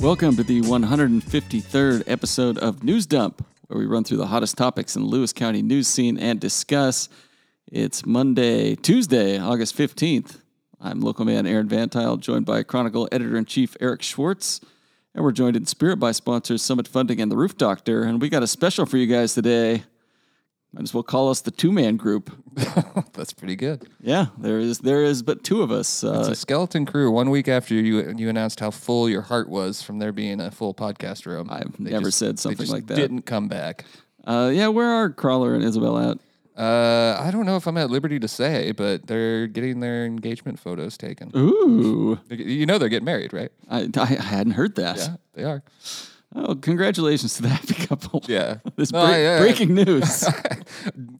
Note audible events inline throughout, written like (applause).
Welcome to the 153rd episode of News Dump, where we run through the hottest topics in the Lewis County news scene and discuss. It's Monday, Tuesday, August 15th. I'm local man Aaron VanTuyl, joined by Chronicle editor in chief Eric Schwartz. And we're joined in spirit by sponsors Summit Funding and the Roof Doctor. And we got a special for you guys today. Might as well call us the two man group. (laughs) That's pretty good. Yeah, there is there is but two of us. It's Uh, a skeleton crew. One week after you you announced how full your heart was from there being a full podcast room, I've never just- said something like that. Didn't come back. uh, yeah, where are Crawler and Isabel at? Uh, I don't know if I'm at liberty to say, but they're getting their engagement photos taken. Ooh, You know they're getting married, right? I, I hadn't heard that. Yeah, they are. Oh, congratulations to the happy (laughs) couple. Yeah. (laughs) This No, break- I- I- breaking (laughs) news.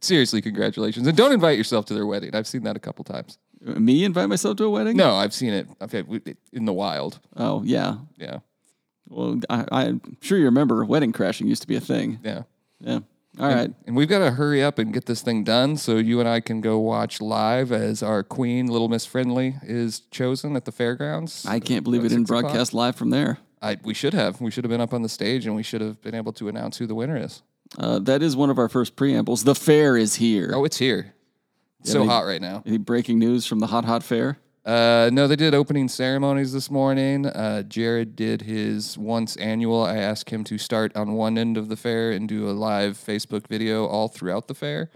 Seriously, congratulations, and don't invite yourself to their wedding. I've seen that a couple times. Me invite myself to a wedding? No, I've seen it. I've had in the wild. Oh, yeah. Yeah, Well, I, I'm sure you remember wedding crashing used to be a thing. yeah. Yeah. All right. And we've got to hurry up and get this thing done so you and I can go watch live as our queen, Little Miss Friendly, is chosen at the fairgrounds. I can't believe we At didn't six o'clock. broadcast live from there. I, we should have. We should have been up on the stage and we should have been able to announce who the winner is. Uh, that is one of our first preambles. The fair is here. Oh, it's here. It's so they- hot right now. Any breaking news from the Hot Hot Fair? Uh, no, they did opening ceremonies this morning. Uh, Jared did his once annual. I asked him to start on one end of the fair and do a live Facebook video all throughout the fair.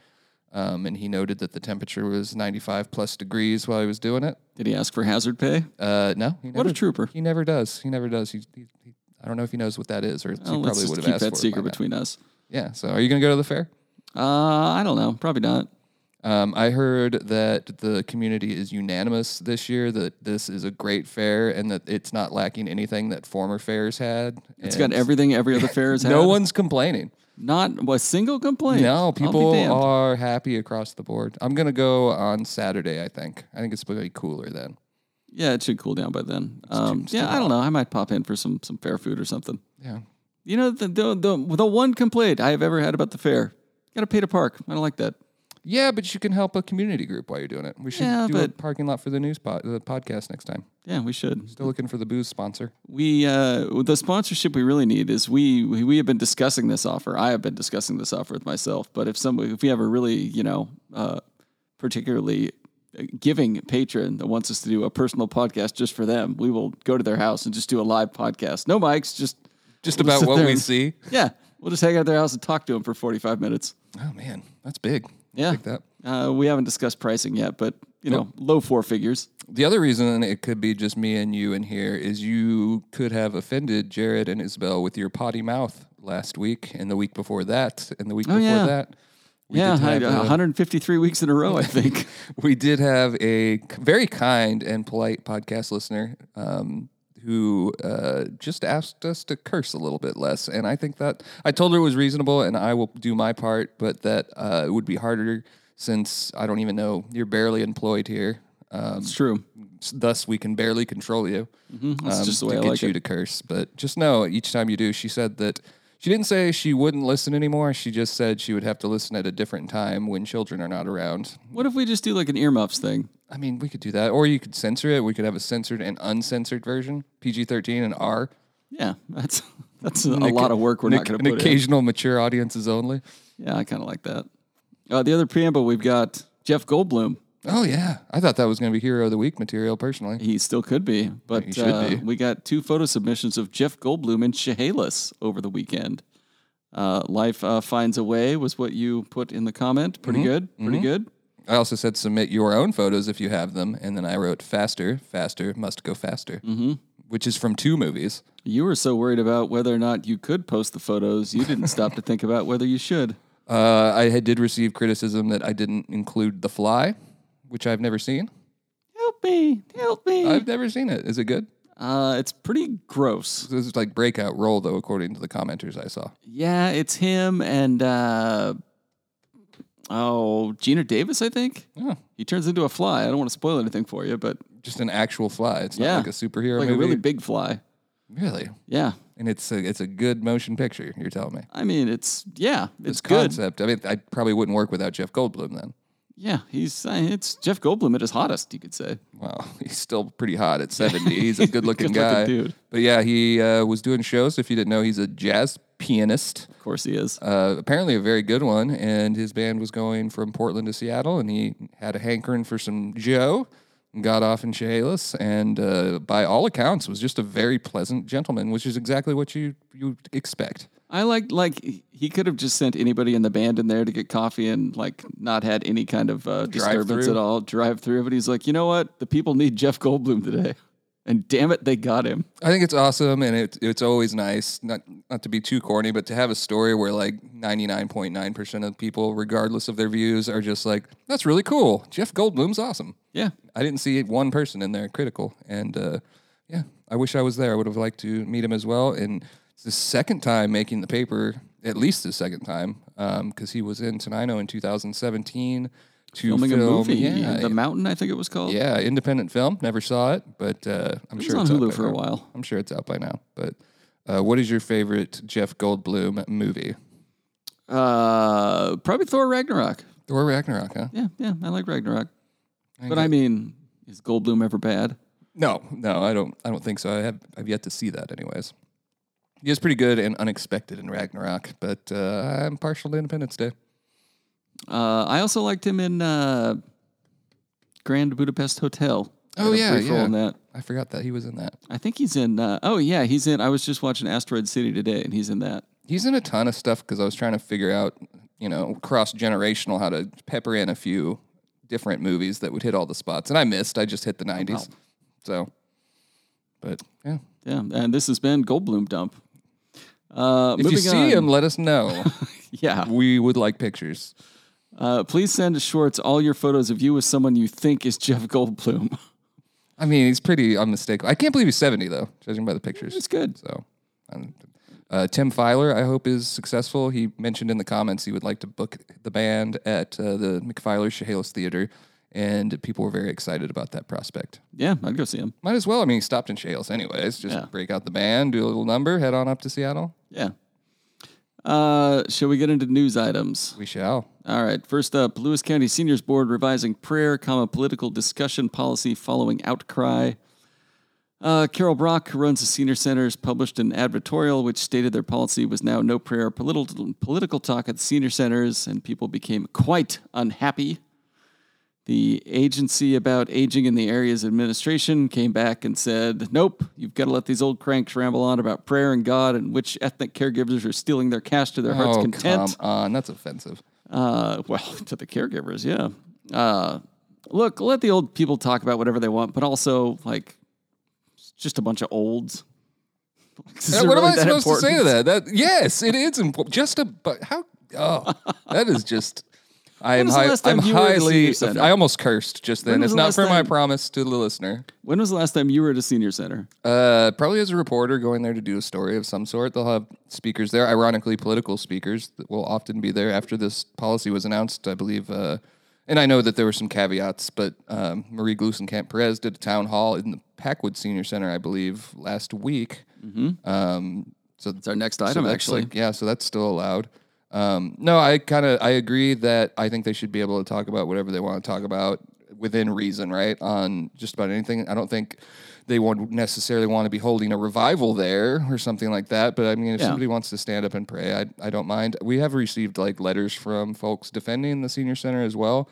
Um, and he noted that the temperature was 95 plus degrees while he was doing it. Did he ask for hazard pay? Uh, no, he What a trooper. He never does. He never does. He, he, he, I don't know if he knows what that is, or Well, he probably would have keep asked that for secret it by now. between us. Yeah. So, are you gonna go to the fair? Uh, I don't know. Probably not. Um, I heard that the community is unanimous this year that this is a great fair and that it's not lacking anything that former fairs had. It's got everything every other fair (laughs) has had. No one's complaining. Not a single complaint. No, people damned. are happy across the board. I'm gonna go on Saturday. I think. I think it's to be cooler then. Yeah, it should cool down by then. Um, yeah, I don't know. I might pop in for some some fair food or something. Yeah. You know, the the the, the one complaint I have ever had about the fair, got to pay to park. I don't like that. Yeah, but you can help a community group while you're doing it. We should Yeah, do a but- parking lot for the news pod, the podcast next time. Yeah, we should. Still looking for the booze sponsor. We uh, the sponsorship we really need is we, we we have been discussing this offer. I have been discussing this offer with myself. But if somebody, if we have a really you know uh, particularly giving patron that wants us to do a personal podcast just for them, we will go to their house and just do a live podcast. No mics, just Just about sit what there we and- see. yeah. We'll just hang out at their house and talk to them for forty five minutes. Oh man, that's big. Yeah. Like that. Uh, we haven't discussed pricing yet, but you know, low four figures. The other reason it could be just me and you in here is you could have offended Jared and Isabel with your potty mouth last week and the week before that and the week before Oh, yeah. that. We yeah, did have a- 153 weeks in a row, I think. (laughs) we did have a very kind and polite podcast listener um, who uh, just asked us to curse a little bit less. And I think that I told her it was reasonable and I will do my part, but that uh, it would be harder since I don't even know you're barely employed here. Um, it's true. thus, we can barely control you. That's um, just the way to I get like you it. to curse. But just know each time you do, she said that she didn't say she wouldn't listen anymore. She just said she would have to listen at a different time when children are not around. What if we just do like an earmuffs thing? I mean, we could do that, or you could censor it. We could have a censored and uncensored version, PG thirteen and R. Yeah, that's that's a An lot of work we're an not going to An put in. occasional mature audiences only. Yeah, I kind of like that. Uh, the other preamble we've got Jeff Goldblum. Oh yeah, I thought that was going to be hero of the week material. Personally, He still could be, but uh, be. we got two photo submissions of Jeff Goldblum and Chehalis over the weekend. Uh, Life uh, finds a way was what you put in the comment. Pretty Mm-hmm. good. Pretty good. I also said submit your own photos if you have them, and then I wrote faster, faster, must go faster, mm-hmm. which is from two movies. You were so worried about whether or not you could post the photos, you didn't stop to (laughs) think about whether you should. Uh, I had, did receive criticism that I didn't include The Fly, which I've never seen. Help me! Help me! I've never seen it. Is it good? Uh, it's pretty gross. This is like breakout role though, according to the commenters I saw. Yeah, it's him and uh, oh, Geena Davis, I think. Oh, He turns into a fly. I don't want to spoil anything for you, but just an actual fly. It's Yeah. not like a superhero like movie. a really big fly. really, Yeah, and it's a it's a good motion picture. You're telling me I mean, it's yeah, it's good. concept. I mean, I probably wouldn't work without Jeff Goldblum then. Yeah, he's uh, it's Jeff Goldblum at his hottest, you could say. Well, (laughs) he's still pretty hot at 70. He's a (laughs) good looking guy. dude. But yeah, he uh, was doing shows. If you didn't know, he's a jazz pianist. Of course, he is. Uh, apparently, a very good one. And his band was going from Portland to Seattle, and he had a hankering for some Joe. Got off in Chehalis, and uh, by all accounts, was just a very pleasant gentleman, which is exactly what you you expect. I like like he could have just sent anybody in the band in there to get coffee and like not had any kind of uh, disturbance at all. Drive through, but he's like, you know what? The people need Jeff Goldblum today, and damn it, they got him. I think it's awesome, and it, it's always nice not not to be too corny, but to have a story where like ninety nine point nine percent of people, regardless of their views, are just like, "That's really cool. Jeff Goldblum's awesome." Yeah, I didn't see one person in there critical, and uh, yeah, I wish I was there. I would have liked to meet him as well. And it's the second time making the paper, at least the second time, because he was in Tenino in 2017 to filming film, a movie, Yeah, The Mountain, I think it was called. yeah, independent film. Never saw it, but uh, I'm it sure it's out Hulu by for a now. while. I'm sure it's out by now. But uh, what is your favorite Jeff Goldblum movie? Uh, probably Thor Ragnarok. Thor Ragnarok, huh? Yeah, yeah, I like Ragnarok. But I mean, is Goldblum ever bad? No, no, I don't. I don't think so. I have. I've yet to see that, anyways. He is pretty good and unexpected in Ragnarok, but uh, I'm partial to Independence Day. Uh, I also liked him in uh, Grand Budapest Hotel. Oh, Had a yeah, brief role yeah. in that. I forgot that he was in that. I think he's in. Uh, oh yeah, he's in. I was just watching Asteroid City today, and he's in that. He's in a ton of stuff because I was trying to figure out, you know, cross generational how to pepper in a few different movies that would hit all the spots, and I missed. I just hit the '90s. So, but yeah, Yeah, and this has been Goldblum dump. Uh, if you see on. him, let us know. (laughs) yeah. we would like pictures. Uh, please send to Schwartz all your photos of you with someone you think is Jeff Goldblum. (laughs) I mean, he's pretty unmistakable. I can't believe he's 70 though, judging by the pictures. It's good. So, um, uh, Tim Filer, I hope is successful. He mentioned in the comments he would like to book the band at uh, the McFiler Chehalis Theater, and people were very excited about that prospect. Yeah, I'd go see him. Might as well. I mean, he stopped in Chehalis anyways. Just Yeah. break out the band, do a little number, head on up to Seattle. Yeah. Uh, shall we get into news items? We shall. All right. First up, Lewis County Seniors Board revising prayer, comma political discussion policy following outcry. Uh, Carol Brock, who runs the senior centers, published an advertorial which stated their policy was now no prayer political political talk at the senior centers, and people became quite unhappy. The agency about aging in the area's administration came back and said, "Nope, you've got to let these old cranks ramble on about prayer and God and which ethnic caregivers are stealing their cash to their heart's oh, content." come on. That's offensive. Uh, well, (laughs) to the caregivers, yeah. Uh, look, let the old people talk about whatever they want, but also like just a bunch of olds. (laughs) Is what am I supposed to say to that? That yes, it is important. Just a but how? Oh, that is just. I am was the high, last time I'm you were at a highly. I almost cursed just then. It's the not for my promise to the listener. When was the last time you were at a senior center? Uh, probably as a reporter going there to do a story of some sort. They'll have speakers there. Ironically, political speakers that will often be there after this policy was announced. I believe. Uh, and I know that there were some caveats, but um, Marie Gluesenkamp Perez did a town hall in the Packwood Senior Center, I believe, last week. Um, so It's our next item, that's actually. like- yeah, so that's still allowed. Um, no, I kind of I agree that I think they should be able to talk about whatever they want to talk about within reason, right? On just about anything. I don't think they won't necessarily want to be holding a revival there or something like that. But I mean, if Yeah. somebody wants to stand up and pray, I I don't mind. We have received like letters from folks defending the senior center as well.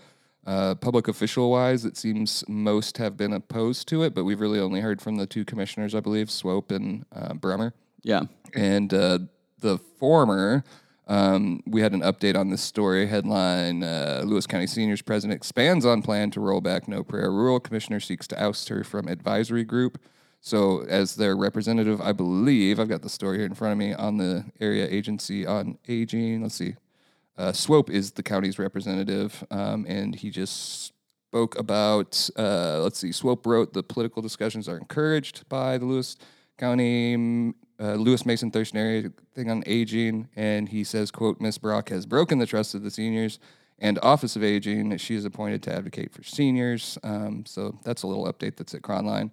Uh, public official wise, it seems most have been opposed to it, but we've really only heard from the two commissioners, I believe, Swope and uh, Brummer Yeah. and uh, the former. Um, we had an update on this story headline uh, Lewis County Seniors President expands on plan to roll back no prayer rule. Commissioner seeks to oust her from advisory group. So, as their representative, I believe, I've got the story here in front of me on the area agency on aging. Let's see. Uh, Swope is the county's representative, um, and he just spoke about, uh, let's see, Swope wrote the political discussions are encouraged by the Lewis County, mm, uh, Lewis Mason Thurston area thing on aging. And he says, quote, Miss Brock has broken the trust of the seniors and Office of Aging. She is appointed to advocate for seniors. Um, so that's a little update that's at Chronline.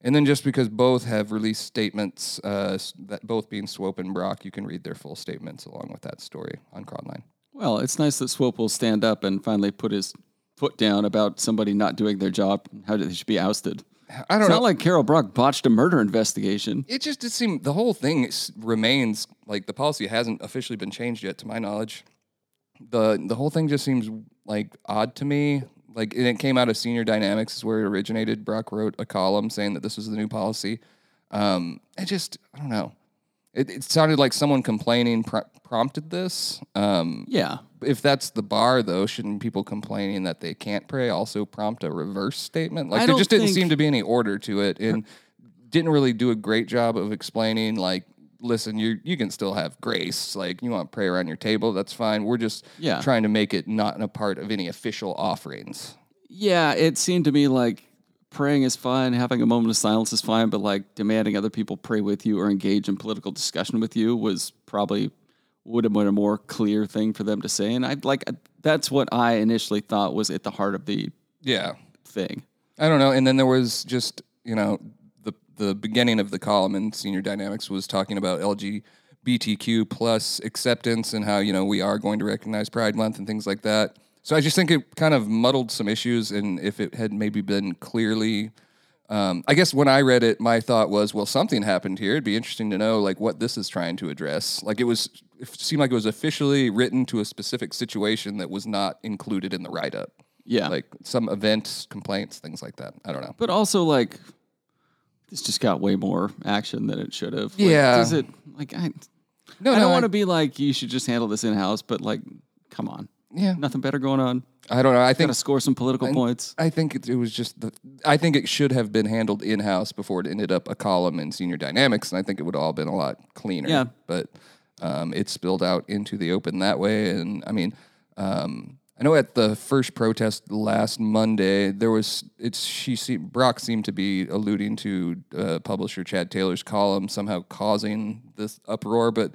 And then just because both have released statements, uh, that both being Swope and Brock, you can read their full statements along with that story on Chronline. Well, it's nice that Swope will stand up and finally put his foot down about somebody not doing their job, and how they should be ousted. I don't It's know. not like Carol Brock botched a murder investigation. it just it seemed the whole thing remains like the policy hasn't officially been changed yet, to my knowledge. the The whole thing just seems like odd to me. Like it came out of Senior Dynamics, is where it originated. Brock wrote a column saying that this was the new policy. Um, it just I don't know. It, it sounded like someone complaining pr- prompted this. Um, Yeah. if that's the bar, though, shouldn't people complaining that they can't pray also prompt a reverse statement? Like I there just didn't think- seem to be any order to it, and didn't really do a great job of explaining. Like, listen, you you can still have grace. Like, you want prayer on your table, that's fine. We're just Yeah. trying to make it not a part of any official offerings. Yeah, it seemed to me like praying is fine, having a moment of silence is fine, but like demanding other people pray with you or engage in political discussion with you was probably would have been a more clear thing for them to say. And I like that's what I initially thought was at the heart of the Yeah, thing. I don't know. And then there was just you know the the beginning of the column in Senior Dynamics was talking about LGBTQ plus acceptance and how you know we are going to recognize Pride Month and things like that. So I just think it kind of muddled some issues, and if it had maybe been clearly. Um, I guess when I read it, my thought was, well, something happened here. It'd be interesting to know, like, what this is trying to address. Like, it was, it seemed like it was officially written to a specific situation that was not included in the write up Yeah. like some events, complaints, things like that. I don't know. but also like this just got way more action than it should have. Like, Yeah. Does it like I No, I no, don't want to be like you should just handle this in house, but like come on. Yeah, Nothing better going on. I don't know. I think to score some political points. I think it, it was just the. I think it should have been handled in house before it ended up a column in Senior Dynamics, and I think it would all been a lot cleaner. Yeah. but um, it spilled out into the open that way, and I mean. Um, I know at the first protest last Monday, there was it's she se- Brock seemed to be alluding to uh, publisher Chad Taylor's column somehow causing this uproar, but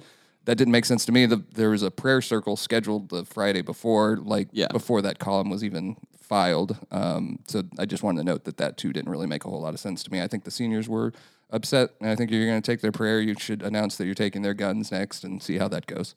that didn't make sense to me. The, there was a prayer circle scheduled the Friday before, like Yeah. before that column was even filed. Um, so I just wanted to note that that too didn't really make a whole lot of sense to me. I think the seniors were upset, and I think you're going to take their prayer, you should announce that you're taking their guns next and see how that goes.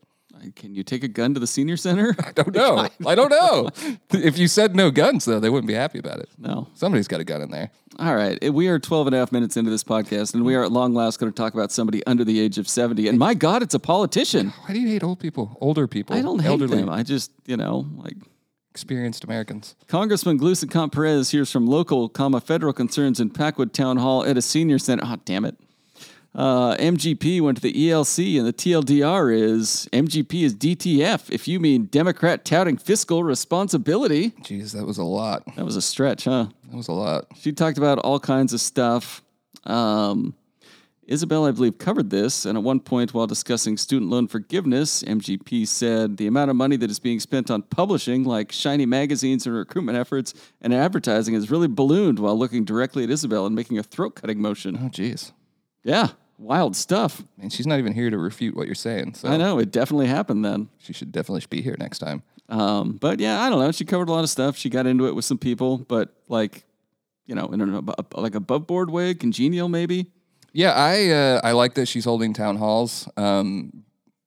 Can you take a gun to the senior center? (laughs) I don't know. (laughs) I don't know. if you said no guns, though, they wouldn't be happy about it. No. Somebody's got a gun in there. All right. We are 12 and a half minutes into this podcast, and we are at long last going to talk about somebody under the age of 70. And my God, it's a politician. Why do you hate old people? Older people. I don't hate elderly, them. I just, you know, like experienced Americans. Congressman Gluesenkamp Perez hears from local, comma, federal concerns in Packwood Town Hall at a senior center. Oh, damn it. Uh, MGP went to the ELC, and the TLDR is MGP is DTF. If you mean Democrat touting fiscal responsibility, Jeez, that was a lot. that was a stretch, huh? That was a lot. She talked about all kinds of stuff. Um, Isabel, I believe, covered this. And at one point, while discussing student loan forgiveness, MGP said the amount of money that is being spent on publishing, like shiny magazines and recruitment efforts and advertising, has really ballooned while looking directly at Isabel and making a throat cutting motion. Oh, jeez. Yeah, wild stuff. And she's not even here to refute what you're saying. So I know. It definitely happened then. she should definitely be here next time. Um, but yeah, I don't know. She covered a lot of stuff. She got into it with some people, but like, you know, in an ab- like above board way, congenial maybe. Yeah, I uh, I like that she's holding town halls. Um,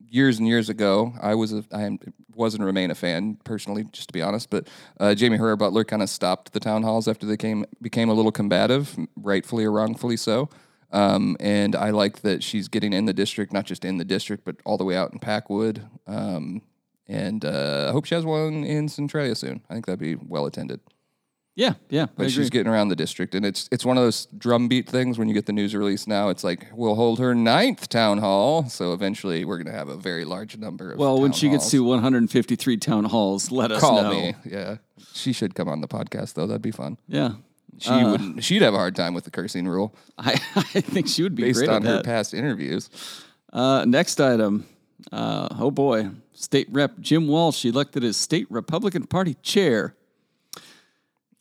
years and years ago, I was a I am, wasn't remain a fan personally, just to be honest. But uh, Jaime Herrera Beutler kind of stopped the town halls after they came became a little combative, rightfully or wrongfully so. Um, and I like that she's getting in the district, not just in the district, but all the way out in Packwood. Um, and uh, I hope she has one in Centralia soon. I think that'd be well attended. Yeah, yeah. But she's getting around the district, and it's it's one of those drumbeat things when you get the news release. Now it's like we'll hold her ninth town hall, so eventually we're going to have a very large number. of well, when she gets to 153 town halls, let us call know. me, yeah, she should come on the podcast though. That'd be fun. Yeah, She wouldn't. She'd have a hard time with the cursing rule I, (laughs) I think she would be based great on her that. past interviews. Uh, next item. Uh, oh boy, State Rep Jim Walsh elected as State Republican Party chair.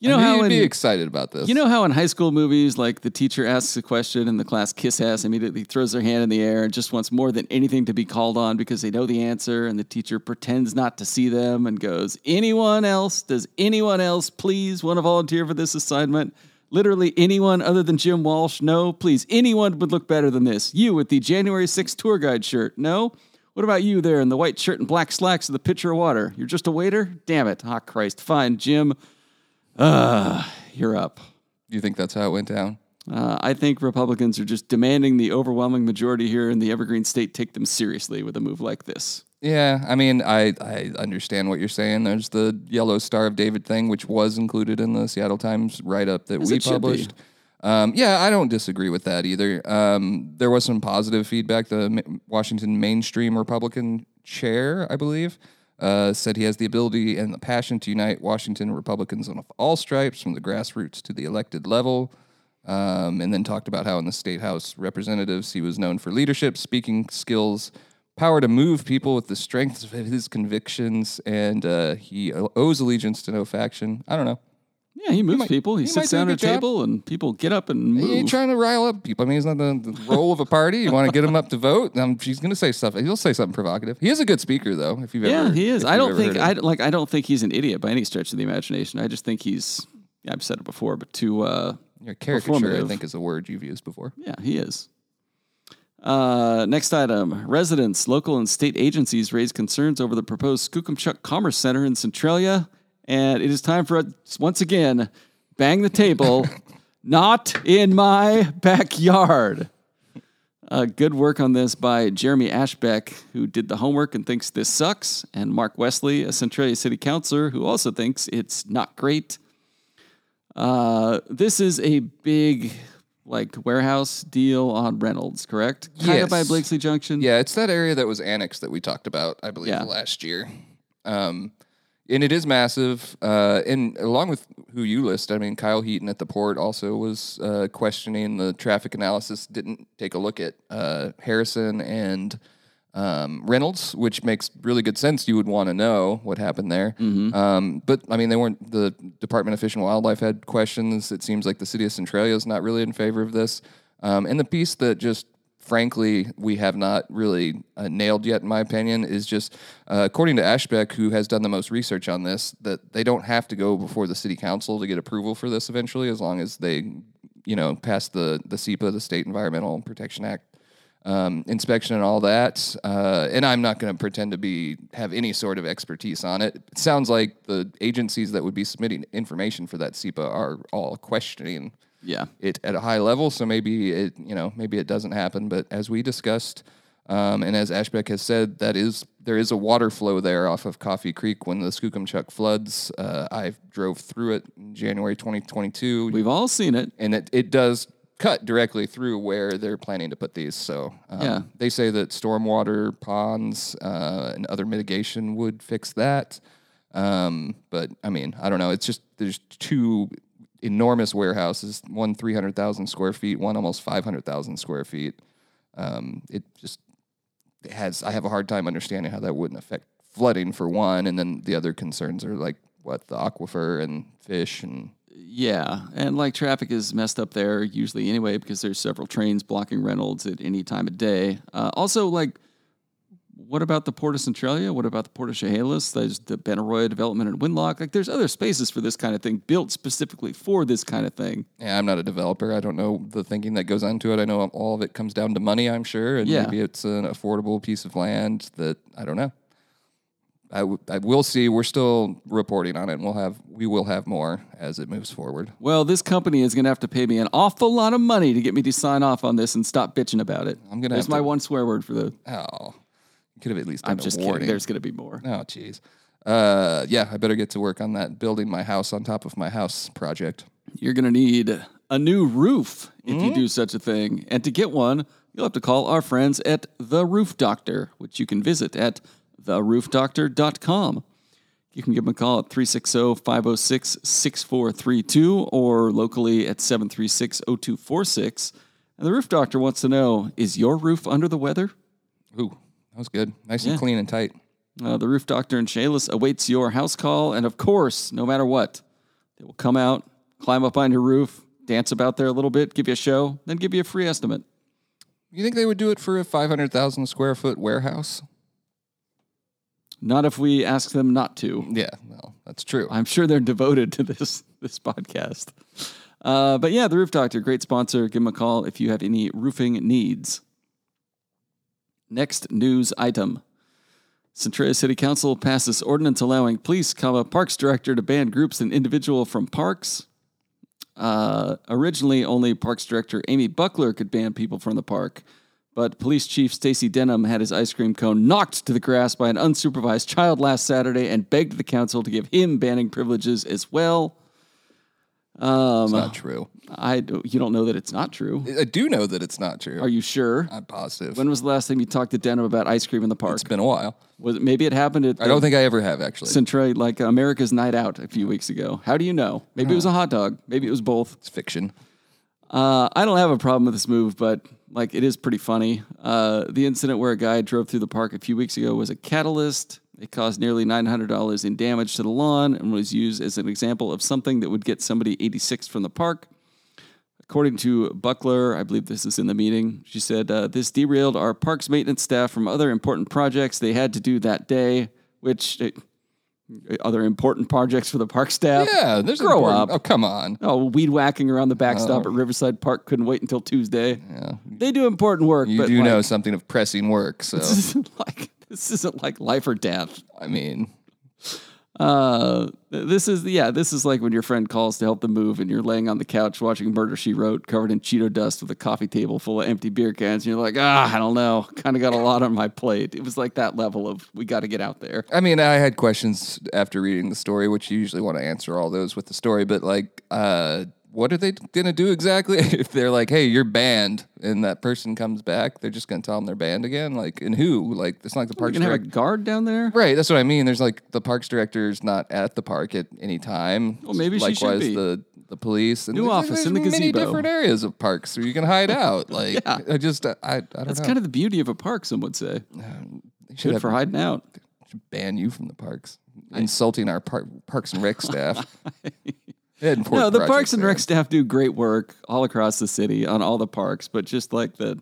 You know I how you'd in, be excited about this. you know how in high school movies, like the teacher asks a question and the class kiss ass immediately throws their hand in the air and just wants more than anything to be called on because they know the answer, and the teacher pretends not to see them and goes, "Anyone else? Does anyone else please want to volunteer for this assignment?" Literally anyone other than Jim Walsh? No, please. Anyone would look better than this. You with the January 6th tour guide shirt? No. What about you there in the white shirt and black slacks with the pitcher of water? You're just a waiter? Damn it. Ah, Christ. Fine, Jim. Uh, you're up. You think that's how it went down? Uh, I think Republicans are just demanding the overwhelming majority here in the Evergreen State take them seriously with a move like this. Yeah, I mean, I, I understand what you're saying. There's the Yellow Star of David thing, which was included in the Seattle Times write up that As we it should be. published. Um, yeah, I don't disagree with that either. Um, there was some positive feedback. The Washington mainstream Republican chair, I believe, uh, said he has the ability and the passion to unite Washington Republicans on all stripes, from the grassroots to the elected level. Um, and then talked about how in the state house representatives he was known for leadership, speaking skills, power to move people with the strength of his convictions, and uh, he owes allegiance to no faction. I don't know. Yeah, he moves might- people. He, he sits do down at a good job. table and people get up and He move. ain't trying to rile up people. I mean, he's not the, the role of a party. You want to get him up to vote. Um, she's going to say stuff. He'll say something provocative. He is a good speaker, though. If you've yeah, ever, he is. I don't think I like. I don't think he's an idiot by any stretch of the imagination. I just think he's. I've said it before, but too. Uh, Your caricature, I think, is a word you've used before. Yeah, he is. Uh, next item. Residents, local and state agencies raise concerns over the proposed Skookumchuck Commerce Center in Centralia. And it is time for us, once again, bang the table. (laughs) Not in my backyard. Uh, good work on this by Jeremy Ashbeck, who did the homework and thinks this sucks, and Mark Wesley, a Centralia City Councilor, who also thinks it's not great. Uh, this is a big, like, warehouse deal on Reynolds, correct? Kind of by Blakeslee Junction. Yeah, it's that area that was annexed that we talked about, I believe, Yeah. last year. Um, and it is massive. Uh, and along with who you list, I mean, Kyle Heaton at the port also was uh, questioning the traffic analysis, didn't take a look at uh, Harrison and um, Reynolds, which makes really good sense. You would want to know what happened there. Um, but I mean, they weren't, the Department of Fish and Wildlife had questions. It seems like the city of Centralia is not really in favor of this. Um, and the piece that just frankly we have not really uh, nailed yet, in my opinion, is just uh, according to Ashbeck, who has done the most research on this, that they don't have to go before the city council to get approval for this eventually, as long as they, you know, pass the the SEPA, the State Environmental Protection Act. Um, inspection and all that, uh, and I'm not going to pretend to be have any sort of expertise on it. It sounds like the agencies that would be submitting information for that SEPA are all questioning Yeah. it at a high level. So maybe it, you know, maybe it doesn't happen. But as we discussed, um, and as Ashbeck has said, that is there is a water flow there off of Coffee Creek when the Skookumchuck floods. Uh, I drove through it in January 2022, We've all seen it. and it, it does cut directly through where they're planning to put these. So um, Yeah. they say that stormwater ponds uh, and other mitigation would fix that. Um, but I mean, I don't know. It's just there's two enormous warehouses, one 300,000 square feet, one almost 500,000 square feet. Um, it just it has. I have a hard time understanding how that wouldn't affect flooding for one, and then the other concerns are like what the aquifer and fish and Yeah, and like traffic is messed up there usually anyway because there's several trains blocking Reynolds at any time of day. Uh, also, like, what about the Port of Centralia? What about the Port of Chehalis? There's the Benaroya development in Winlock. Like, there's other spaces for this kind of thing built specifically for this kind of thing. Yeah, I'm not a developer. I don't know the thinking that goes into it. I know all of it comes down to money, I'm sure, and Yeah. maybe it's an affordable piece of land that I don't know. I, w- I will see. We're still reporting on it, and we'll have we will have more as it moves forward. Well, this company is going to have to pay me an awful lot of money to get me to sign off on this and stop bitching about it. I'm gonna There's my to- one swear word for the. Oh, could have at least I'm just warning. kidding. There's going to be more. Oh, jeez. Uh, yeah, I better get to work on that building my house on top of my house project. You're going to need a new roof if Mm-hmm. you do such a thing. And to get one, you'll have to call our friends at The Roof Doctor, which you can visit at theroofdoctor.com. You can give them a call at 360 506 6432 or locally at 736 0246. And the Roof Doctor wants to know is your roof under the weather? Ooh, that was good. Nice Yeah. and clean and tight. Uh, the Roof Doctor in Chehalis awaits your house call. And of course, no matter what, they will come out, climb up on your roof, dance about there a little bit, give you a show, then give you a free estimate. You think they would do it for a 500,000 square foot warehouse? Not if we ask them not to. Yeah, well, that's true. I'm sure they're devoted to this this podcast. Uh, but yeah, the Roof Doctor, great sponsor. Give them a call if you have any roofing needs. Next news item. Centralia City Council passes ordinance allowing police, comma, parks director to ban groups and individual from parks. Uh, originally, only Parks Director Amy Buckler could ban people from the park, but Police Chief Stacy Denham had his ice cream cone knocked to the grass by an unsupervised child last Saturday and begged the council to give him banning privileges as well. Um, It's not true. I you don't know that it's not true. I do know that it's not true. Are you sure? I'm positive. When was the last time you talked to Denham about ice cream in the park? it's been a while. Was it, maybe it happened at I don't think I ever have actually. Centralia, like America's Night Out a few weeks ago. How do you know? Maybe it was a hot dog. Maybe it was both. It's fiction. Uh, I don't have a problem with this move, but like it is pretty funny. Uh, the incident where a guy drove through the park a few weeks ago was a catalyst. It caused nearly $900 in damage to the lawn and was used as an example of something that would get somebody 86 from the park. According to Buckler, I believe this is in the meeting, she said, uh, This derailed our parks maintenance staff from other important projects they had to do that day, which uh, other important projects for the park staff. Yeah, there's Grow important- up. Oh, come on. Oh, weed whacking around the backstop at Riverside Park couldn't wait until Tuesday. Yeah. They do important work, You but do like, know something of pressing work, so (laughs) this isn't like this isn't like life or death. I mean, Uh, this is yeah, this is like when your friend calls to help them move, and you're laying on the couch watching Murder She Wrote, covered in Cheeto dust, with a coffee table full of empty beer cans. And you're like, ah, I don't know, kind of got a lot on my plate. It was like that level of we got to get out there. I mean, I had questions after reading the story, which you usually want to answer all those with the story, but like, uh, what are they going to do exactly? (laughs) if they're like, hey, you're banned, and that person comes back, they're just going to tell them they're banned again? Like, and who? Like, it's not like the You're parks have a guard down there. Right, that's what I mean. There's like the parks director's not at the park at any time. Well, maybe she should Likewise, be. the the police and New there's- office there's in the many gazebo. different areas of parks where you can hide (laughs) out. Like, Yeah. I just I I, don't know. That's know. kind of the beauty of a park. Some would say um, They should good have- for hiding out. should ban you from the parks, insulting our park, parks and rec staff. (laughs) No, the Parks and. Rec staff do great work all across the city on all the parks, but just like the,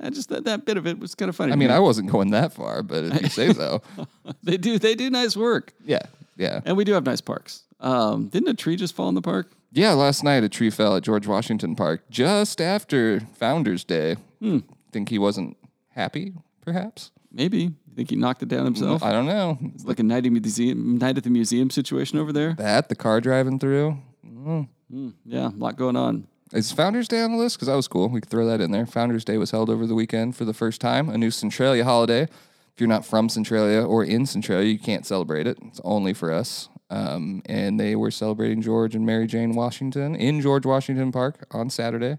yeah, just that, that bit of it was kind of funny. I mean, me. I wasn't going that far, but if you say so, (laughs) they do they do nice work, yeah, yeah, and we do have nice parks. Um, didn't a tree just fall in the park? yeah. Last night, a tree fell at George Washington Park just after Founder's Day. Hmm. Think he wasn't happy, perhaps. Maybe think he knocked it down himself. I don't know. It's like a night, at museum, night at the museum situation over there. That the car driving through. Yeah, a lot going on. Is Founders Day on the list? Because that was cool. We could throw that in there. Founders Day was held over the weekend for the first time. A new Centralia holiday. If you're not from Centralia or in Centralia, you can't celebrate it. It's only for us. Um, and they were celebrating George and Mary Jane Washington in George Washington Park on Saturday.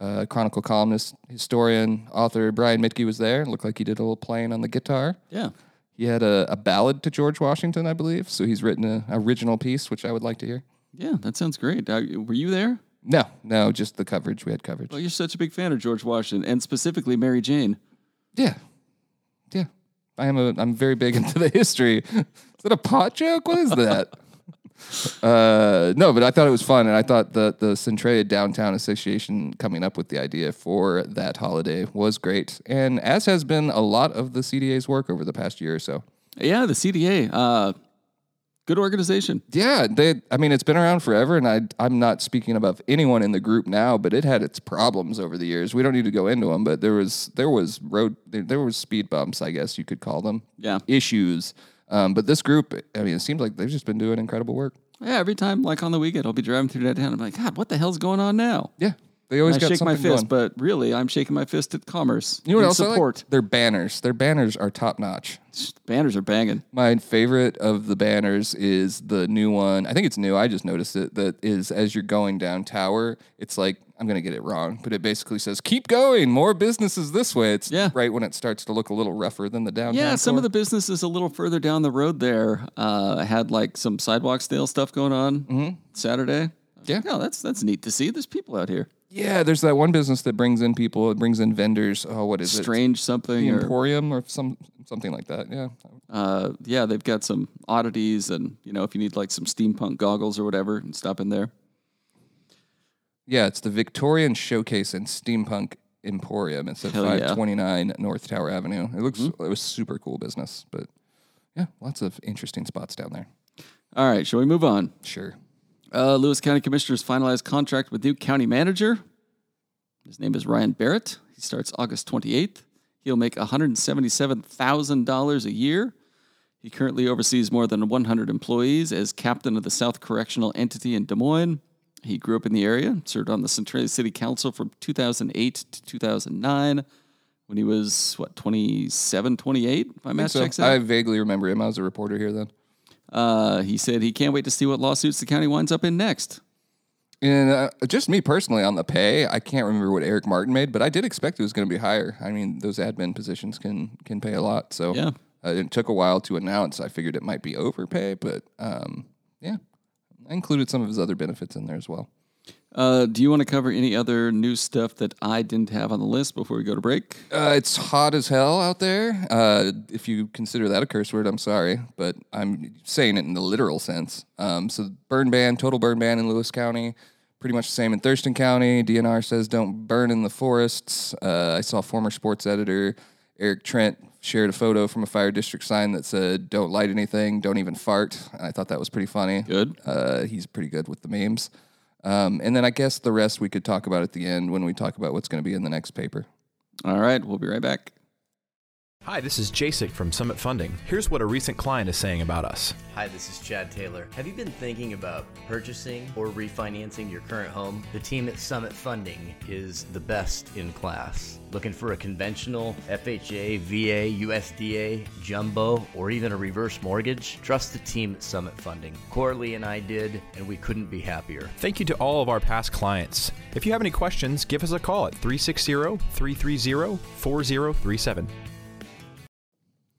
Uh, Chronicle columnist, historian, author Brian Mittge was there. It looked like he did a little playing on the guitar. Yeah, He had a, a ballad to George Washington, I believe. So he's written an original piece, which I would like to hear. yeah, that sounds great. Uh, were you there? No, no, just the coverage. We had coverage. Well, you're such a big fan of George Washington, and specifically Mary Jane. Yeah, yeah. I am a. I'm very big into the history. (laughs) Is that a pot joke? What is that? Uh, no, but I thought it was fun, and I thought the the Centralia Downtown Association coming up with the idea for that holiday was great, and as has been a lot of the CDA's work over the past year or so. Yeah, the CDA, uh, good organization. Yeah, they. I mean, it's been around forever, and I. I'm not speaking about anyone in the group now, but it had its problems over the years. We don't need to go into them, but there was there was road there, there was speed bumps, I guess you could call them. Yeah. issues. Um, but this group, I mean, it seems like they've just been doing incredible work. Yeah, every time, like on the weekend, I'll be driving through that town. I'm like, God, what the hell's going on now? Yeah, they always I got shake my something fist, going. but really, I'm shaking my fist at commerce. You know what and else? I like? Support. Their banners. Their banners are top notch. Banners are banging. My favorite of the banners is the new one. I think it's new. I just noticed it. That is as you're going down Tower. It's like I'm gonna get it wrong, but it basically says "Keep going, more businesses this way." It's Yeah. right when it starts to look a little rougher than the downtown. Yeah, some core. of the businesses a little further down the road there uh, had like some sidewalk sale stuff going on Saturday. I was Mm-hmm. Yeah. like, oh, that's that's neat to see. There's people out here. Yeah. There's that one business that brings in people. It brings in vendors. Oh, what is it? Strange something. The Or, Emporium or some something like that. Yeah. uh, yeah, they've got some oddities, and you know, if you need like some steampunk goggles or whatever, and stop in there. Yeah, it's the Victorian Showcase and Steampunk Emporium. It's at Hell yeah. 529 North Tower Avenue. It looks it was super cool business, but yeah, lots of interesting spots down there. All right, shall we move on? Sure. Uh, Lewis County Commissioners finalized contract with new county manager. His name is Ryan Barrett. He starts August 28th. He'll make $177,000 a year. He currently oversees more than 100 employees as captain of the South Correctional Entity in Des Moines. He grew up in the area, served on the Centralia City Council from 2008 to 2009 when he was, what, 27, 28? My math So checks out. I vaguely remember him. I was a reporter here then. Uh, he said he can't wait to see what lawsuits the county winds up in next. And uh, just me personally on the pay, I can't remember what Eric Martin made, but I did expect it was going to be higher. I mean, those admin positions can can pay a lot. So Yeah. uh, it took a while to announce. I figured it might be overpay, but um, yeah, I included some of his other benefits in there as well. Uh, do you want to cover any other new stuff that I didn't have on the list before we go to break? Uh, it's hot as hell out there. Uh, if you consider that a curse word, I'm sorry, but I'm saying it in the literal sense. Um, so burn ban, total burn ban in Lewis County, pretty much the same in Thurston County. DNR says don't burn in the forests. Uh, I saw former sports editor Eric Trent shared a photo from a fire district sign that said "Don't light anything, don't even fart." I thought that was pretty funny. Good. Uh, he's pretty good with the memes. Um, and then I guess the rest we could talk about at the end when we talk about what's going to be in the next paper. All right, we'll be right back. Hi, this is Jasek from Summit Funding. Here's what a recent client is saying about us. Hi, this is Chad Taylor. Have you been thinking about purchasing or refinancing your current home? The team at Summit Funding is the best in class. Looking for a conventional FHA, VA, USDA, jumbo, or even a reverse mortgage? Trust the team at Summit Funding. Corley and I did, and we couldn't be happier. Thank you to all of our past clients. If you have any questions, give us a call at 360 330 4037.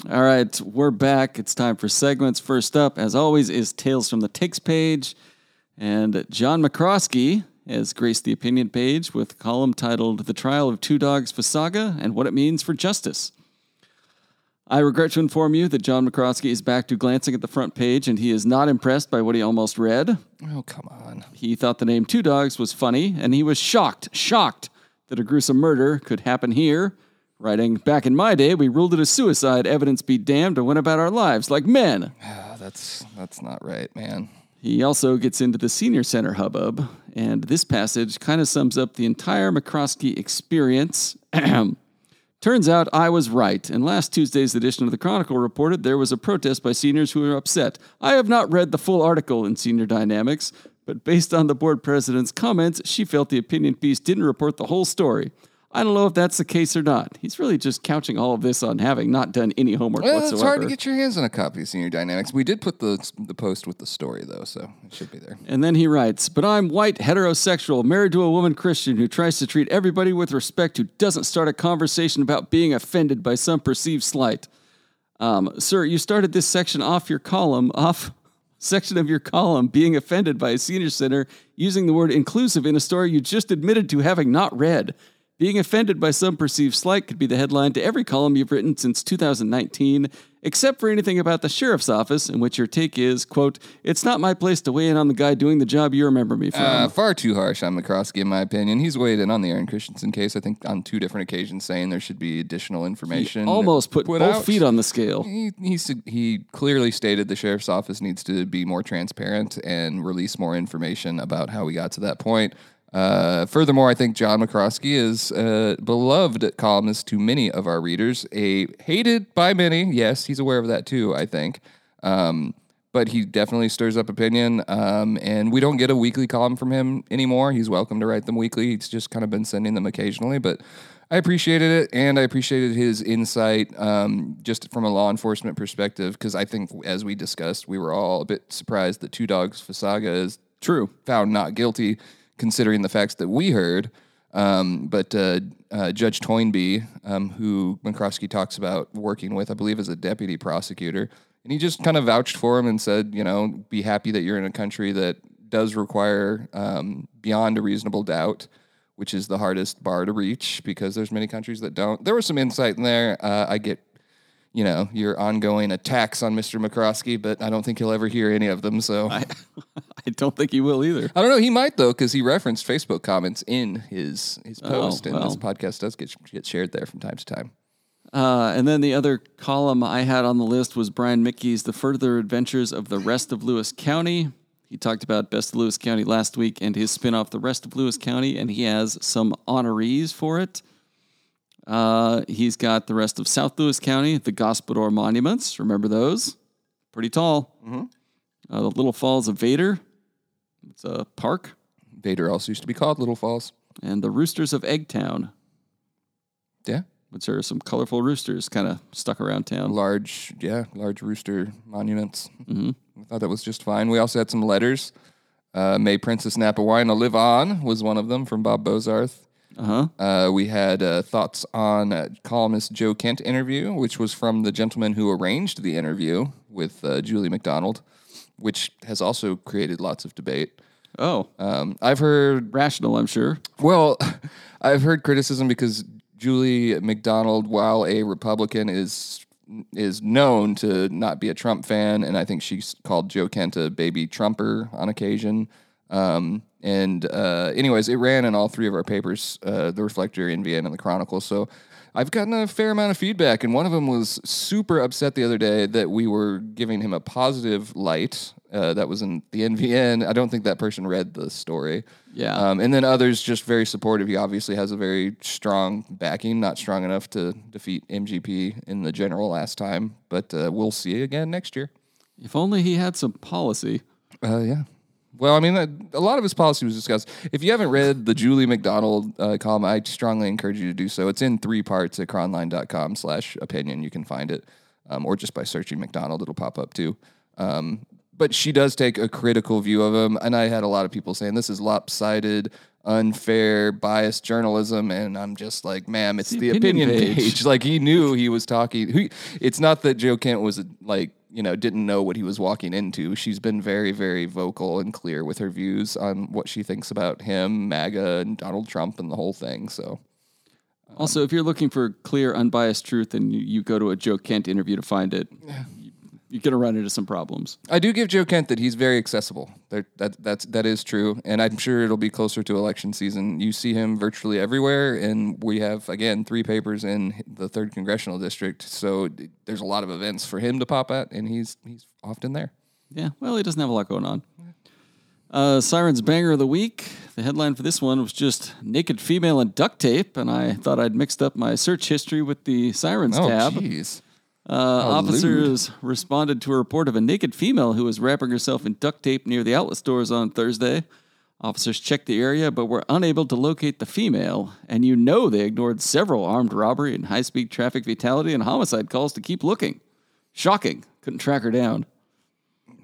All right, we're back. It's time for segments. First up, as always, is Tales from the Takes page. And John McCroskey has graced the opinion page with a column titled The Trial of Two Dogs Fasaga and What It Means for Justice. I regret to inform you that John McCroskey is back to glancing at the front page and he is not impressed by what he almost read. Oh, come on. He thought the name Two Dogs was funny, and he was shocked, shocked that a gruesome murder could happen here. Writing, back in my day, we ruled it a suicide, evidence be damned, and went about our lives like men. Ah, that's that's not right, man. He also gets into the senior center hubbub, and this passage kind of sums up the entire McCroskey experience. (clears throat) Turns out I was right, and last Tuesday's edition of the Chronicle reported there was a protest by seniors who were upset. I have not read the full article in Senior Dynamics, but based on the board president's comments, she felt the opinion piece didn't report the whole story. I don't know if that's the case or not. He's really just couching all of this on having not done any homework Well, whatsoever. it's hard to get your hands on a copy of Senior Dynamics. We did put the the post with the story though, so it should be there. And then he writes, But I'm white, heterosexual, married to a woman Christian who tries to treat everybody with respect, who doesn't start a conversation about being offended by some perceived slight. Um, sir, you started this section off your column, off (laughs) section of your column, being offended by a senior center using the word inclusive in a story you just admitted to having not read. Being offended by some perceived slight could be the headline to every column you've written since 2019, except for anything about the sheriff's office, in which your take is, quote, it's not my place to weigh in on the guy doing the job you remember me from. Uh, far too harsh on McCroskey, in my opinion. He's weighed in on the Aaron Christensen case, I think, on two different occasions, saying there should be additional information. Almost put, both out. feet on the scale. He, he, he clearly stated the sheriff's office needs to be more transparent and release more information about how we got to that point. Uh, furthermore, I think John McCroskey is a beloved columnist to many of our readers, a hated by many. Yes, he's aware of that too, I think. Um, but he definitely stirs up opinion. Um, and we don't get a weekly column from him anymore. He's welcome to write them weekly. He's just kind of been sending them occasionally. But I appreciated it, and I appreciated his insight um, just from a law enforcement perspective. Because I think, as we discussed, we were all a bit surprised that Two Dogs Fasaga is True. found not guilty, considering the facts that we heard. Um, but uh, uh, Judge Toynbee, um, who McCroskey talks about working with, I believe, as a deputy prosecutor, and he just kind of vouched for him and said, you know, be happy that you're in a country that does require um, beyond a reasonable doubt, which is the hardest bar to reach because there's many countries that don't. There was some insight in there. Uh, I get you know, your ongoing attacks on Mr. McCroskey, but I don't think he'll ever hear any of them. So I, (laughs) I don't think he will either. I don't know. He might though, because he referenced Facebook comments in his his post, and well. this podcast does get get shared there from time to time. Uh, and then the other column I had on the list was Brian Mittge's The Further Adventures of the Rest of Lewis County. He talked about Best of Lewis County last week and his spinoff, The Rest of Lewis County, and he has some honorees for it. Uh, he's got the rest of South Lewis County, the Gospodor monuments. Remember those? Pretty tall. Uh, the Little Falls of Vader. It's a park. Vader also used to be called Little Falls. And the Roosters of Eggtown, Yeah. which are some colorful roosters kind of stuck around town. large, yeah, large rooster monuments. Mm-hmm. I thought that was just fine. We also had some letters. Uh, May Princess Napawina live on was one of them from Bob Bozarth. Uh-huh. Uh, we had uh, thoughts on uh, columnist Joe Kent interview, which was from the gentleman who arranged the interview with uh, Julie McDonald, which has also created lots of debate. Oh, Um, I've heard rational, I'm sure. well, (laughs) I've heard criticism because Julie McDonald, while a Republican, is is known to not be a Trump fan, and I think she's called Joe Kent a baby Trumper on occasion. Um, and uh, anyways, it ran in all three of our papers, uh, the Reflector, NVN, and the Chronicle. So I've gotten a fair amount of feedback, and one of them was super upset the other day that we were giving him a positive light. Uh, that was in the NVN. I don't think that person read the story. Yeah. Um, and then others just very supportive. He obviously has a very strong backing, not strong enough to defeat MGP in the general last time, but uh, we'll see again next year. If only he had some policy. Uh, yeah. Well, I mean, a lot of his policy was discussed. If you haven't read the Julie McDonald uh, column, I strongly encourage you to do so. It's in three parts at chronline.com slash opinion. You can find it, um, or just by searching McDonald, it'll pop up too. Um, but she does take a critical view of him. And I had a lot of people saying this is lopsided, unfair, biased journalism. And I'm just like, ma'am, it's, the the, opinion opinion, page. page. (laughs) Like he knew he was talking. It's not that Joe Kent was like, you know, didn't know what he was walking into. She's been very, very vocal and clear with her views on what she thinks about him, MAGA, and Donald Trump, and the whole thing. So, um, Also, if you're looking for clear, unbiased truth and you, you go to a Joe Kent interview to find it, you're going to run into some problems. I do give Joe Kent that he's very accessible. There, that that's that is true, and I'm sure it'll be closer to election season. You see him virtually everywhere, and we have again three papers in the third congressional district. So there's a lot of events for him to pop at, and he's he's often there. Yeah, well, he doesn't have a lot going on. Uh, Sirens Banger of the Week. The headline for this one was just Naked Female and Duct Tape, and I thought I'd mixed up my search history with the Sirens Oh, tab. jeez. Uh, lewd. officers responded to a report of a naked female who was wrapping herself in duct tape near the outlet stores on Thursday. Officers checked the area but were unable to locate the female, and you know they ignored several armed robbery and high speed traffic fatality and homicide calls to keep looking. Shocking. Couldn't track her down.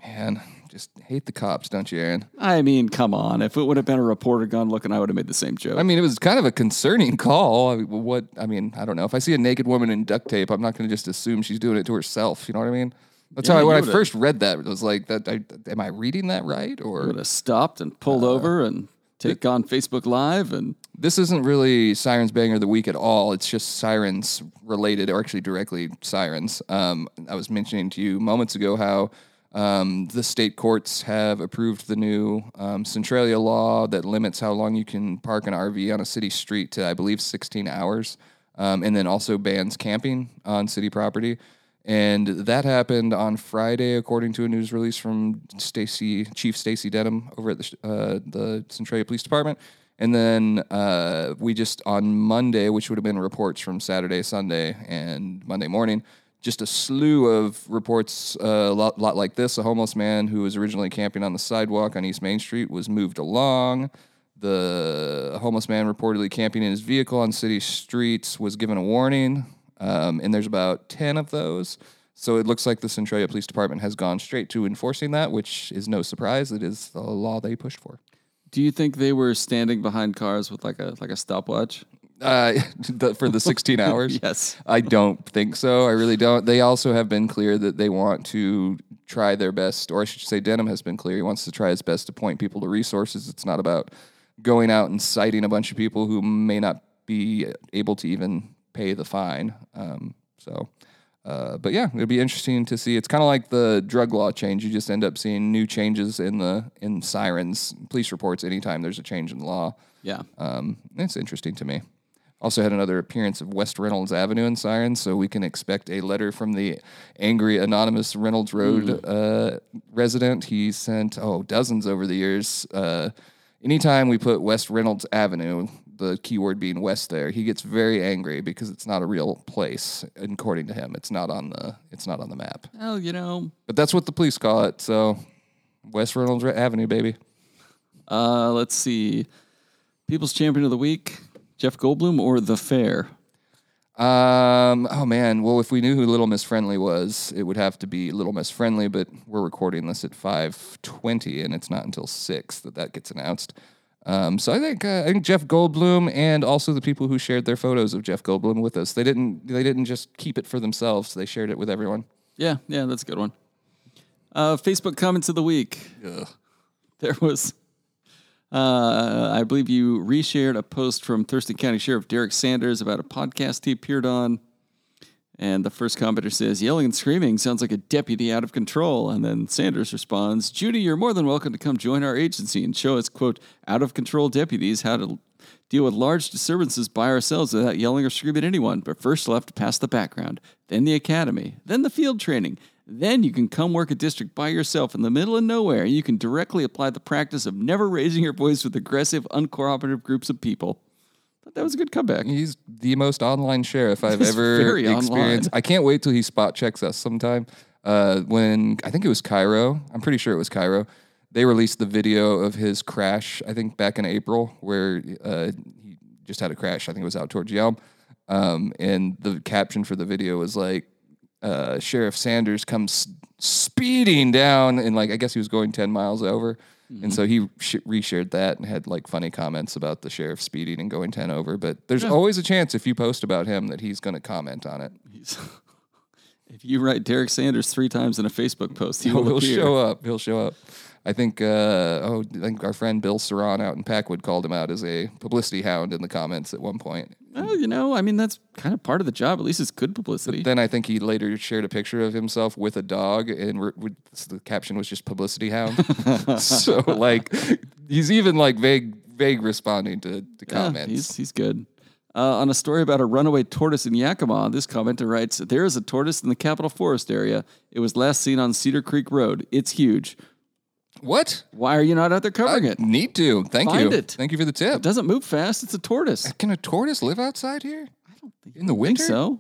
Man, just hate the cops, don't you, Aaron? I mean, come on. If it would have been a reporter gun looking, I would have made the same joke. I mean, it was kind of a concerning call. I mean, what? I mean, I don't know. If I see a naked woman in duct tape, I'm not going to just assume she's doing it to herself. You know what I mean? That's Yeah, how I, when I first read that, it was like that. I, am I reading that right? Or would have stopped and Uh, pulled over and take on Facebook Live and this isn't really Sirens Banger of the Week at all. It's just Sirens related, or actually directly Sirens. Um, I was mentioning to you moments ago how um, the state courts have approved the new um, Centralia law that limits how long you can park an RV on a city street to, I believe, 16 hours, um, and then also bans camping on city property. And that happened on Friday, according to a news release from Stacy, Chief Stacy Denham over at the uh, the Centralia Police Department. And then uh, we just on Monday, which would have been reports from Saturday, Sunday, and Monday morning, just a slew of reports, uh, a lot, lot like this. A homeless man who was originally camping on the sidewalk on East Main Street was moved along. The homeless man reportedly camping in his vehicle on city streets was given a warning, um, and there's about 10 of those. So it looks like the Centralia Police Department has gone straight to enforcing that, which is no surprise. It is the law they pushed for. Do you think they were standing behind cars with like a like a stopwatch? Uh, (laughs) the, for the 16 (laughs) hours? Yes. I don't think so. I really don't. They also have been clear that they want to try their best, or I should say, Denham has been clear. He wants to try his best to point people to resources. It's not about going out and citing a bunch of people who may not be able to even pay the fine. Um, so, uh, but yeah, it'll be interesting to see. It's kind of like the drug law change. You just end up seeing new changes in the in sirens, police reports anytime there's a change in law. Yeah. Um, it's interesting to me. Also had another appearance of West Reynolds Avenue in Sirens, so we can expect a letter from the angry anonymous Reynolds Road uh, resident. He sent oh dozens over the years. Uh, anytime we put West Reynolds Avenue, the keyword being west there, he gets very angry because it's not a real place. According to him, it's not on the it's not on the map. Well, you know, But that's what the police call it. So West Reynolds Avenue, baby. uh, let's see. People's Champion of the Week, Jeff Goldblum or The Fair? Um. Oh man. Well, if we knew who Little Miss Friendly was, it would have to be Little Miss Friendly. But we're recording this at five twenty, and it's not until six that that gets announced. Um. So I think uh, I think Jeff Goldblum and also the people who shared their photos of Jeff Goldblum with us. They didn't. They didn't just keep it for themselves. They shared it with everyone. Yeah, yeah, that's a good one. Uh, Facebook comments of the week. There was, uh, I believe you reshared a post from Thurston County Sheriff Derek Sanders about a podcast he appeared on. And the first commenter says, yelling and screaming sounds like a deputy out of control. And then Sanders responds, Judy, you're more than welcome to come join our agency and show us, quote, out of control deputies how to deal with large disturbances by ourselves without yelling or screaming at anyone. But first, you'll have to pass the background, then the academy, then the field training. Then you can come work a district by yourself in the middle of nowhere. And you can directly apply the practice of never raising your voice with aggressive, uncooperative groups of people. Thought that was a good comeback. He's the most online sheriff I've (laughs) ever experienced. online. I can't wait till he spot checks us sometime. Uh, when I think it was KIRO, I'm pretty sure it was KIRO. They released the video of his crash. I think back in April, where uh, he just had a crash. I think it was out towards Yelm, um, and the caption for the video was like, uh, "Sheriff Sanders comes speeding down," and like I guess he was going 10 miles over. And so he sh- reshared that and had like funny comments about the sheriff speeding and going 10 over. But there's always a chance if you post about him that he's going to comment on it. (laughs) If you write Derek Sanders three times in a Facebook post, he (laughs) will He'll appear. show up. He'll show up. I think, uh, oh, I think our friend Bill Saran out in Packwood called him out as a publicity hound in the comments at one point. Well, you know, I mean, that's kind of part of the job. At least it's good publicity. Then I think he later shared a picture of himself with a dog, and re- with, the caption was just publicity hound. (laughs) so like, he's even like vague, vague responding to, Yeah, comments. he's, he's good. Uh, on a story about a runaway tortoise in Yakima, this commenter writes There is a tortoise in the Capitol Forest area. It was last seen on Cedar Creek Road. It's huge. What? Why are you not out there covering it? Need to. Thank Find you. it. Thank you for the tip. It doesn't move fast. It's a tortoise. Can a tortoise live outside here? I don't think in the I think winter. so.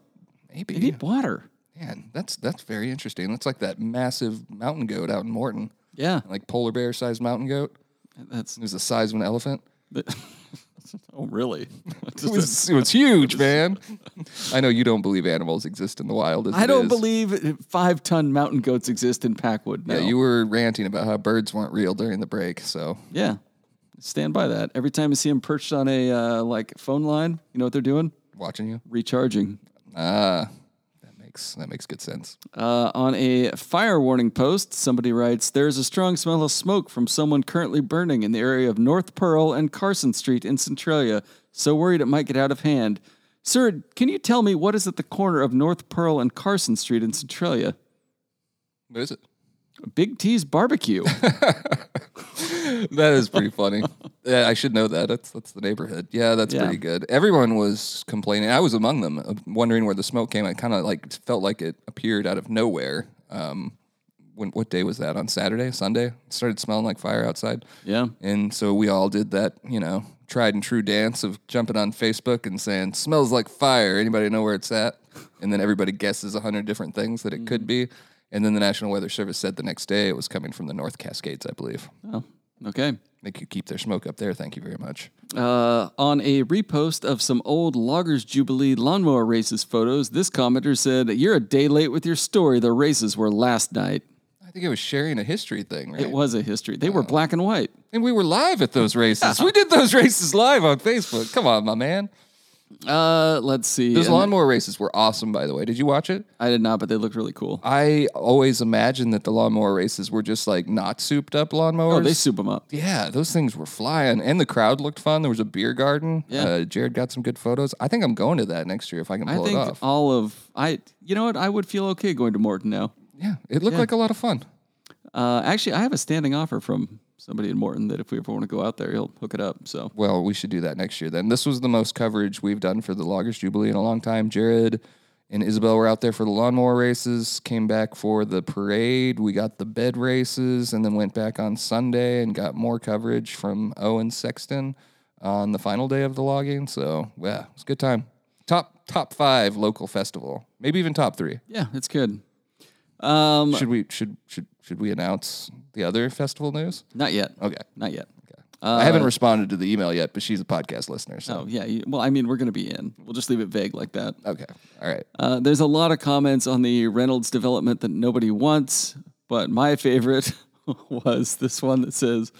Maybe. They need water. Man, that's that's very interesting. That's like that massive mountain goat out in Morton, Yeah. like polar bear sized mountain goat. That's. It was the size of an elephant. (laughs) (laughs) oh, really? (laughs) It was, it was huge, man. I know you don't believe animals exist in the wild. As I don't is. believe five ton mountain goats exist in Packwood. No. Yeah, you were ranting about how birds weren't real during the break. So Yeah. Stand by that. Every time I see them perched on a uh, like phone line, you know what they're doing? watching you, Recharging. ah, that makes that makes good sense. Uh, on a fire warning post, somebody writes, There is a strong smell of smoke from someone currently burning in the area of North Pearl and Carson Street in Centralia. So worried it might get out of hand. Sir, can you tell me what is at the corner of North Pearl and Carson Street in Centralia? What is it? Big T's Barbecue. (laughs) That is pretty funny. yeah, I should know that. That's that's the neighborhood. Yeah, that's Yeah. pretty good. Everyone was complaining. I was among them, uh, wondering where the smoke came. I kind of like felt like it appeared out of nowhere. Um, when what day was that? On Saturday, Sunday? It started smelling like fire outside. yeah. And so we all did that, you know, tried and true dance of jumping on Facebook and saying, smells like fire. Anybody know where it's at? And then everybody guesses a hundred different things that it could be. And then the National Weather Service said the next day it was coming from the North Cascades, I believe. Oh, okay. They could keep their smoke up there. Thank you very much. Uh, on a repost of some old Loggers Jubilee lawnmower races photos, this commenter said, You're a day late with your story. The races were last night. I think it was sharing a history thing, right? It was a history. They were black and white. And we were live at those races. we did those (laughs) races live on Facebook. Come on, my man. Uh, let's see. Those And lawnmower races were awesome, by the way. Did you watch it? I did not, but they looked really cool. I always imagined that the lawnmower races were just like not souped up lawnmowers. Oh, they soup them up. Yeah, those things were flying, and the crowd looked fun. There was a beer garden. Yeah. Uh, Jared got some good photos. I think I'm going to that next year if I can I pull it think off. all of I. You know what? I would feel okay going to Morton now. yeah, it looked like a lot of fun. Uh, actually, I have a standing offer from somebody in Morton that if we ever want to go out there, he'll hook it up. So Well, we should do that next year then. This was the most coverage we've done for the Loggers Jubilee in a long time. Jared and Isabel were out there for the lawnmower races, came back for the parade. We got the bed races, and then went back on Sunday and got more coverage from Owen Sexton. on the final day of the logging. So yeah, it's a good time. Top top five local festival, maybe even top three. Yeah, it's good. Um, Should we should should should we announce the other festival news? not yet. Okay. Not yet. Okay, I haven't responded to the email yet, but she's a podcast listener. So Oh yeah. you- Well, I mean, we're gonna be in. We'll just leave it vague like that. okay, all right. Uh, there's a lot of comments on the Reynolds development that nobody wants, but my favorite (laughs) was this one that says,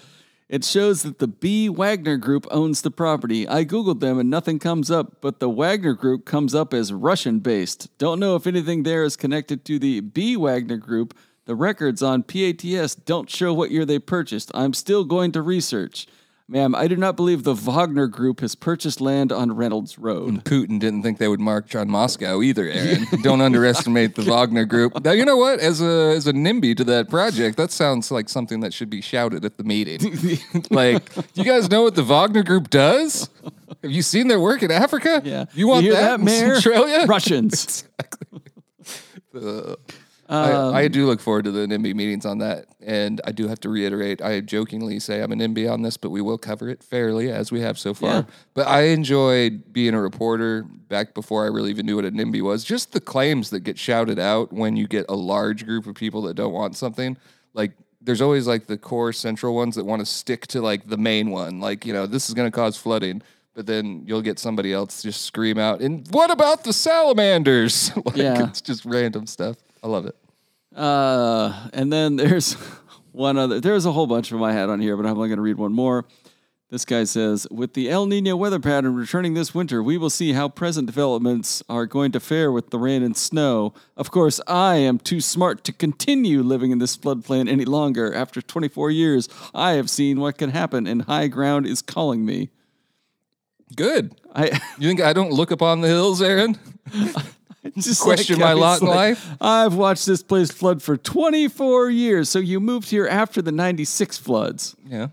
It shows that the B. Wagner Group owns the property. I Googled them and nothing comes up, but the Wagner Group comes up as Russian based. Don't know if anything there is connected to the B. Wagner Group. The records on PATS don't show what year they purchased. I'm still going to research. Ma'am, I do not believe the Wagner Group has purchased land on Reynolds Road. And Putin didn't think they would march on Moscow either, (laughs) Aaron. Don't underestimate the (laughs) Wagner group. Now, you know what? As a as a NIMBY to that project, that sounds like something that should be shouted at the meeting. (laughs) like, you guys know what the Wagner group does? Have you seen their work in Africa? Yeah. You want hear that, in Mayor? Australia? Russians. I, I um, do look forward to the NIMBY meetings on that. And I do have to reiterate, I jokingly say I'm a NIMBY on this, but we will cover it fairly as we have so far. Yeah. But I enjoyed being a reporter back before I really even knew what a NIMBY was. Just the claims that get shouted out when you get a large group of people that don't want something. Like, there's always like the core central ones that want to stick to like the main one. Like, you know, this is going to cause flooding. But then you'll get somebody else just scream out, and what about the salamanders? (laughs) like, Yeah. it's just random stuff. I love it. Uh, and then there's (laughs) one other. There's a whole bunch of them I had on here, but I'm only going to read one more. This guy says, with the El Nino weather pattern returning this winter, we will see how present developments are going to fare with the rain and snow. Of course, I am too smart to continue living in this floodplain any longer. After 24 years, I have seen what can happen, and high ground is calling me. Good. I You think I don't look upon the hills, Aaron? (laughs) (laughs) just Question like- my lot in like, life? I've watched this place flood for 24 years. So you moved here after the 96 floods. Yeah.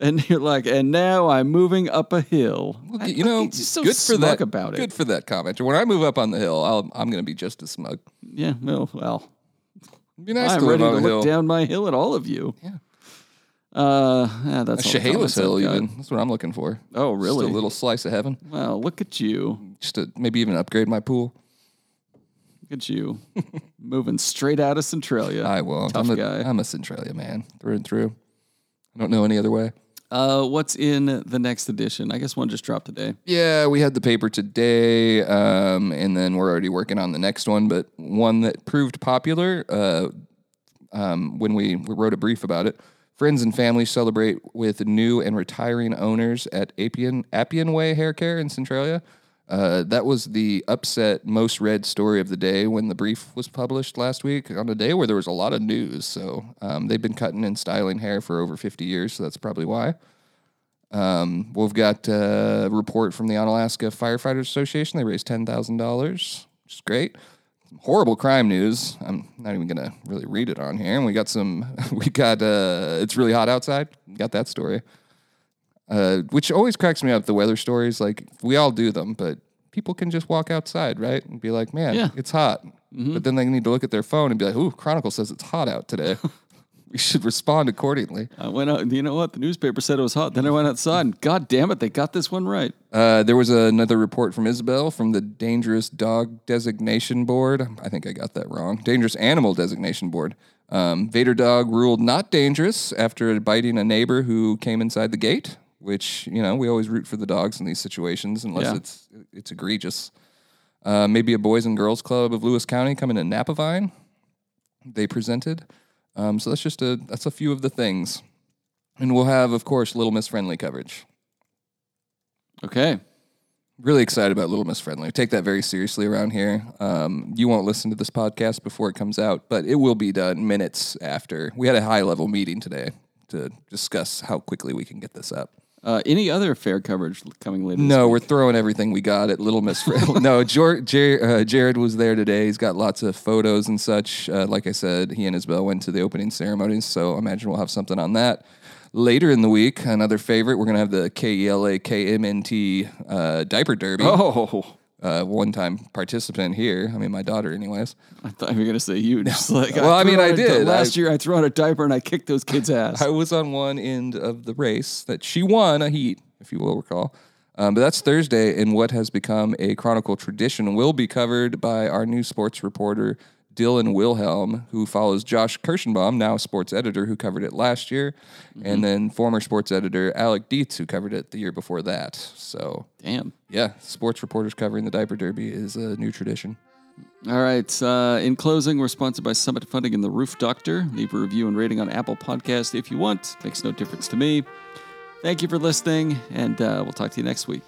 And (laughs) you're like, and now I'm moving up a hill. Look, I- you know, just so good for that. about Good for that commenter. When I move up on the hill, I'll, I'm going to be just as smug. Yeah, well, well, It'd be nice I'm to ready to look hill. down my hill at all of you. Yeah. Uh, yeah, that's A Chehalis hill, even. That's what I'm looking for. Oh, Just really? a little slice of heaven. Well, look at you. Just to maybe even upgrade my pool. Look at you, moving straight out of Centralia. I will. Tough I'm a, guy. I'm a Centralia man through and through. I don't know any other way. Uh, what's in the next edition? I guess one just dropped today. Yeah, we had the paper today, um, and then we're already working on the next one. But one that proved popular uh, um, when we, we wrote a brief about it. Friends and family celebrate with new and retiring owners at Appian, Appian Way Hair Care in Centralia. Uh, that was the upset, most read story of the day when the brief was published last week on a day where there was a lot of news. So um, they've been cutting and styling hair for over 50 years, so that's probably why. Um, we've got a report from the Onalaska Firefighters Association. They raised ten thousand dollars, which is great. Some horrible crime news. I'm not even gonna really read it on here. And we got some. (laughs) We got. Uh, it's really hot outside. Got that story. Uh, which always cracks me up. The weather stories, like we all do them, but people can just walk outside, right, and be like, "Man, Yeah. it's hot." But then they need to look at their phone and be like, "Ooh, Chronicle says it's hot out today." (laughs) (laughs) we should respond accordingly. I went out. You know what? The newspaper said it was hot. Then I went outside, and God damn it, they got this one right. Uh, there was another report from Isabel from the Dangerous Dog Designation Board. I think I got that wrong. Dangerous Animal Designation Board. Um, Vader Dog ruled not dangerous after biting a neighbor who came inside the gate. Which you know we always root for the dogs in these situations unless Yeah. it's it's egregious. Uh, maybe a Boys and Girls Club of Lewis County coming to Napavine. They presented. Um, so that's just a that's a few of the things, and we'll have of course Little Miss Friendly coverage Okay. really excited about Little Miss Friendly. Take that very seriously around here. Um, you won't listen to this podcast before it comes out, but it will be done minutes after. We had a high level meeting today to discuss how quickly we can get this up. Uh, any other fair coverage coming later? No, week? we're throwing everything we got at Little Miss Friendly. (laughs) no, Jor- Jer- uh, Jared was there today. He's got lots of photos and such. Uh, like I said, he and Isabel went to the opening ceremonies, so I imagine we'll have something on that. Later in the week, another favorite, we're going to have the E KELA KMNT uh, Diaper Derby. Oh, uh, one time participant here. I mean, my daughter, anyways. I thought you were gonna say you. Just like Well, I threw mean, I did. Last I- year, I threw on a diaper and I kicked those kids' (laughs) ass. I was on one end of the race that she won a heat. if you will recall. Um, but that's Thursday, and what has become a Chronicle tradition will be covered by our new sports reporter, Dylan Wilhelm, who follows Josh Kirschenbaum, now sports editor, who covered it last year, and then former sports editor Alec Dietz, who covered it the year before that. So, Damn. yeah, sports reporters covering the diaper derby is a new tradition. All right. Uh, in closing, we're sponsored by Summit Funding and the Roof Doctor. Leave a review and rating on Apple Podcast if you want. Makes no difference to me. Thank you for listening, and uh, we'll talk to you next week.